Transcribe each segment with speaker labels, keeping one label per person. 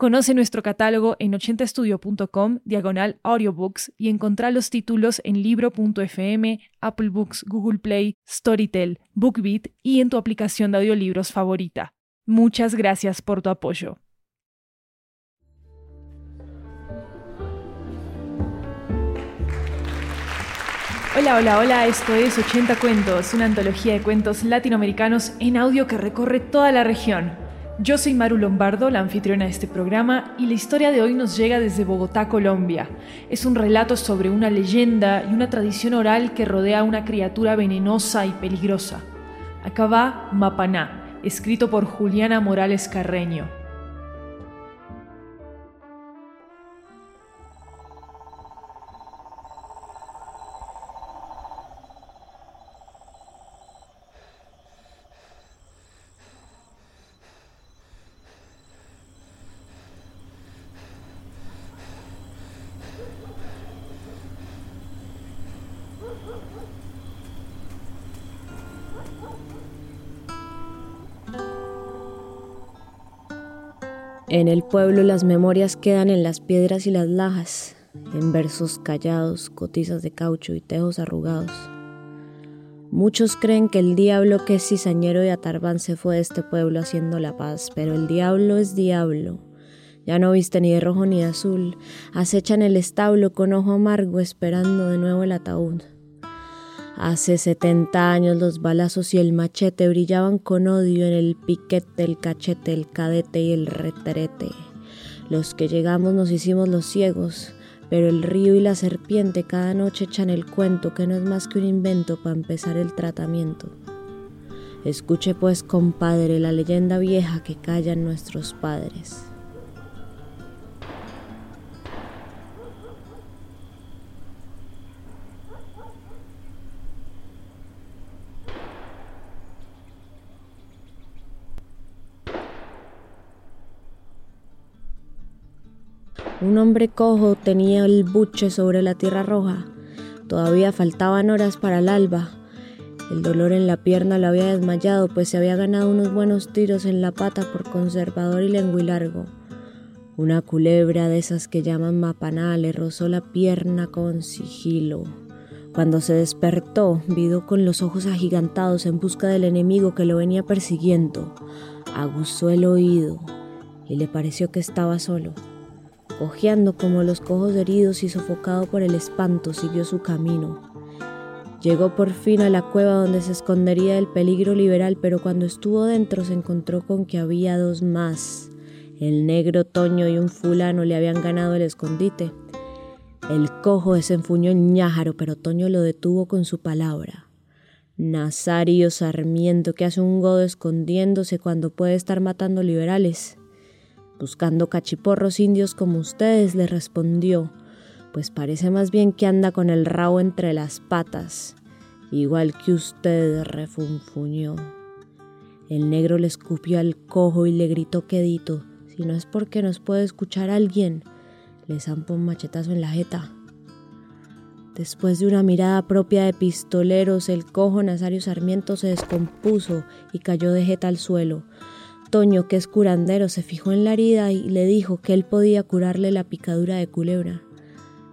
Speaker 1: Conoce nuestro catálogo en 80estudio.com, diagonal audiobooks, y encontrá los títulos en libro.fm, Apple Books, Google Play, Storytel, BookBeat y en tu aplicación de audiolibros favorita. Muchas gracias por tu apoyo. Hola, hola, hola, esto es 80 Cuentos, una antología de cuentos latinoamericanos en audio que recorre toda la región. Yo soy Maru Lombardo, la anfitriona de este programa, y la historia de hoy nos llega desde Bogotá, Colombia. Es un relato sobre una leyenda y una tradición oral que rodea a una criatura venenosa y peligrosa. Acá va Mapaná, escrito por Juliana Morales Carreño.
Speaker 2: En el pueblo las memorias quedan en las piedras y las lajas, en versos callados, cotizas de caucho y tejos arrugados. Muchos creen que el diablo que es cizañero de Atarbán se fue de este pueblo haciendo la paz, pero el diablo es diablo. Ya no viste ni de rojo ni de azul, acecha en el establo con ojo amargo esperando de nuevo el ataúd. Hace setenta años los balazos y el machete brillaban con odio en el piquete, el cachete, el cadete y el retrete. Los que llegamos nos hicimos los ciegos, pero el río y la serpiente cada noche echan el cuento que no es más que un invento para empezar el tratamiento. Escuche pues, compadre, la leyenda vieja que callan nuestros padres. Un hombre cojo tenía el buche sobre la tierra roja. Todavía faltaban horas para el alba. El dolor en la pierna lo había desmayado, pues se había ganado unos buenos tiros en la pata por conservador y lenguilargo. Una culebra de esas que llaman mapaná le rozó la pierna con sigilo. Cuando se despertó, vido con los ojos agigantados en busca del enemigo que lo venía persiguiendo. Aguzó el oído y le pareció que estaba solo. Cojeando como los cojos heridos y sofocado por el espanto, siguió su camino. Llegó por fin a la cueva donde se escondería el peligro liberal, pero cuando estuvo dentro se encontró con que había dos más. El negro Toño y un fulano le habían ganado el escondite. El cojo desenfuñó el ñájaro, pero Toño lo detuvo con su palabra. Nazario Sarmiento, que hace un godo escondiéndose cuando puede estar matando liberales. Buscando cachiporros indios como ustedes, le respondió, pues parece más bien que anda con el rabo entre las patas, igual que usted, refunfuñó. El negro le escupió al cojo y le gritó quedito, si no es porque nos puede escuchar alguien, le zampa un machetazo en la jeta. Después de una mirada propia de pistoleros, el cojo Nazario Sarmiento se descompuso y cayó de jeta al suelo, Toño, que es curandero, se fijó en la herida y le dijo que él podía curarle la picadura de culebra.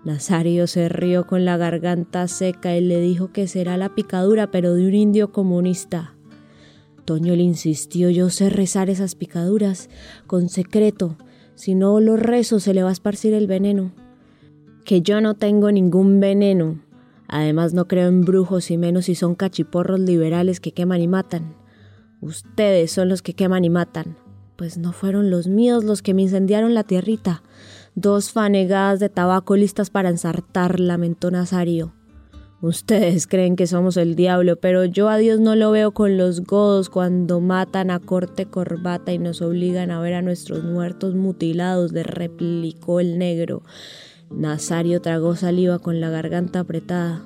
Speaker 2: Nazario se rió con la garganta seca y le dijo que será la picadura, pero de un indio comunista. Toño le insistió, yo sé rezar esas picaduras, con secreto, si no lo rezo se le va a esparcir el veneno. Que yo no tengo ningún veneno. Además no creo en brujos y menos si son cachiporros liberales que queman y matan. Ustedes son los que queman y matan. Pues no fueron los míos los que me incendiaron la tierrita. Dos fanegadas de tabaco listas para ensartar, lamentó Nazario. Ustedes creen que somos el diablo, pero yo a Dios no lo veo con los godos cuando matan a corte corbata y nos obligan a ver a nuestros muertos mutilados, le replicó el negro. Nazario tragó saliva con la garganta apretada.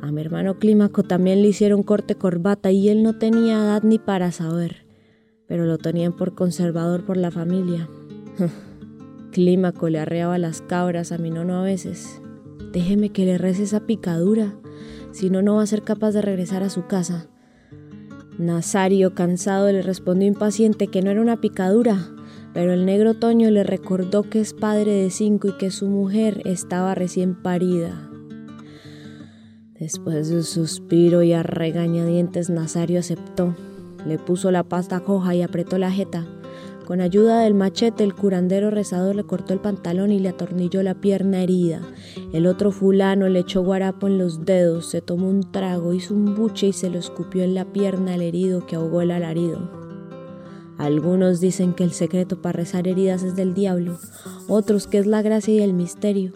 Speaker 2: A mi hermano Clímaco también le hicieron corte corbata y él no tenía edad ni para saber, pero lo tenían por conservador por la familia. Clímaco le arreaba las cabras a mi nono a veces. Déjeme que le rece esa picadura, si no, no va a ser capaz de regresar a su casa. Nazario, cansado, le respondió impaciente que no era una picadura, pero el negro Toño le recordó que es padre de cinco y que su mujer estaba recién parida. Después de un suspiro y a regañadientes, Nazario aceptó. Le puso la pasta coja y apretó la jeta. Con ayuda del machete, el curandero rezador le cortó el pantalón y le atornilló la pierna herida. El otro fulano le echó guarapo en los dedos, se tomó un trago, hizo un buche y se lo escupió en la pierna al herido que ahogó el alarido. Algunos dicen que el secreto para rezar heridas es del diablo, otros que es la gracia y el misterio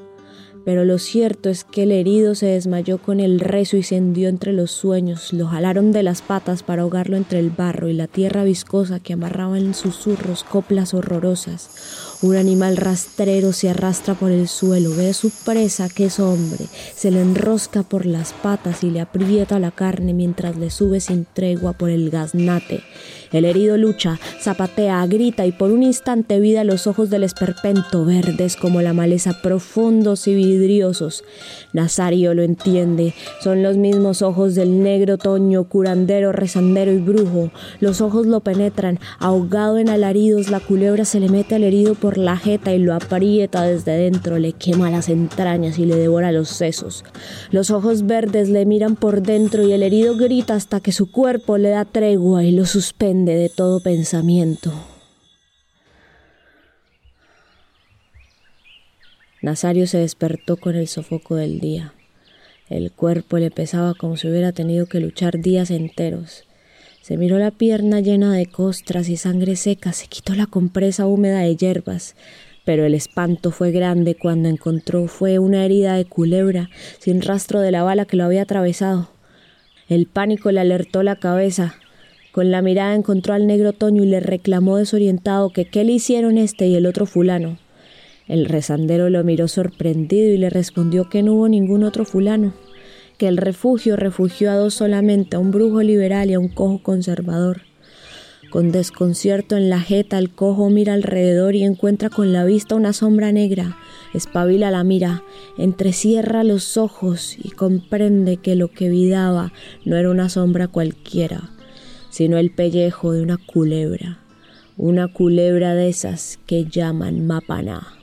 Speaker 2: pero lo cierto es que el herido se desmayó con el rezo y se hendió entre los sueños. Lo jalaron de las patas para ahogarlo entre el barro y la tierra viscosa que amarraba en susurros coplas horrorosas. Un animal rastrero se arrastra por el suelo, ve su presa, que es hombre, se le enrosca por las patas y le aprieta la carne mientras le sube sin tregua por el gaznate. El herido lucha, zapatea, grita y por un instante vida los ojos del esperpento, verdes como la maleza, profundos y vidriosos. Nazario lo entiende, son los mismos ojos del negro toño, curandero, rezandero y brujo. Los ojos lo penetran, ahogado en alaridos, la culebra se le mete al herido la jeta y lo aprieta desde dentro, le quema las entrañas y le devora los sesos. Los ojos verdes le miran por dentro y el herido grita hasta que su cuerpo le da tregua y lo suspende de todo pensamiento. Nazario se despertó con el sofoco del día. El cuerpo le pesaba como si hubiera tenido que luchar días enteros. Se miró la pierna llena de costras y sangre seca, se quitó la compresa húmeda de hierbas, pero el espanto fue grande cuando encontró fue una herida de culebra, sin rastro de la bala que lo había atravesado. El pánico le alertó la cabeza, con la mirada encontró al negro Toño y le reclamó desorientado que qué le hicieron este y el otro fulano. El rezandero lo miró sorprendido y le respondió que no hubo ningún otro fulano, que el refugio refugió a dos solamente, a un brujo liberal y a un cojo conservador. Con desconcierto en la jeta, el cojo mira alrededor y encuentra con la vista una sombra negra. Espabila la mira, entrecierra los ojos y comprende que lo que vidaba no era una sombra cualquiera, sino el pellejo de una culebra, una culebra de esas que llaman mapaná.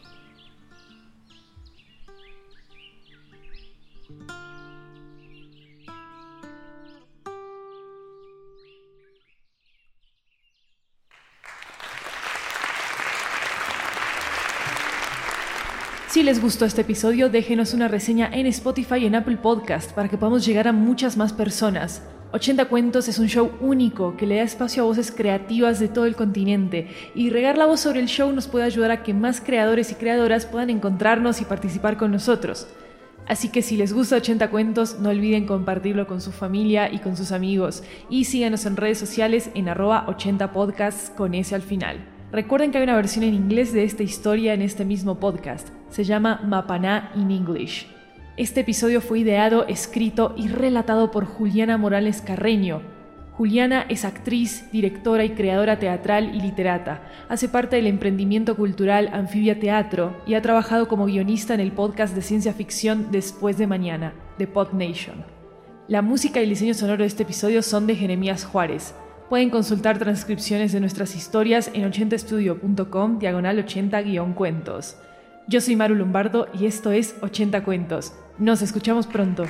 Speaker 1: Si les gustó este episodio, déjenos una reseña en Spotify y en Apple Podcast para que podamos llegar a muchas más personas. 80 Cuentos es un show único que le da espacio a voces creativas de todo el continente y regar la voz sobre el show nos puede ayudar a que más creadores y creadoras puedan encontrarnos y participar con nosotros. Así que si les gusta 80 Cuentos, no olviden compartirlo con su familia y con sus amigos y síganos en redes sociales en arroba 80 podcasts con ese al final. Recuerden que hay una versión en inglés de esta historia en este mismo podcast. Se llama Mapaná in English. Este episodio fue ideado, escrito y relatado por Juliana Morales Carreño. Juliana es actriz, directora y creadora teatral y literata. Hace parte del emprendimiento cultural Anfibia Teatro y ha trabajado como guionista en el podcast de ciencia ficción Después de Mañana, de Pod Nation. La música y el diseño sonoro de este episodio son de Jeremías Juárez. Pueden consultar transcripciones de nuestras historias en 80estudio.com diagonal 80-cuentos. Yo soy Maru Lombardo y esto es 80 Cuentos. Nos escuchamos pronto.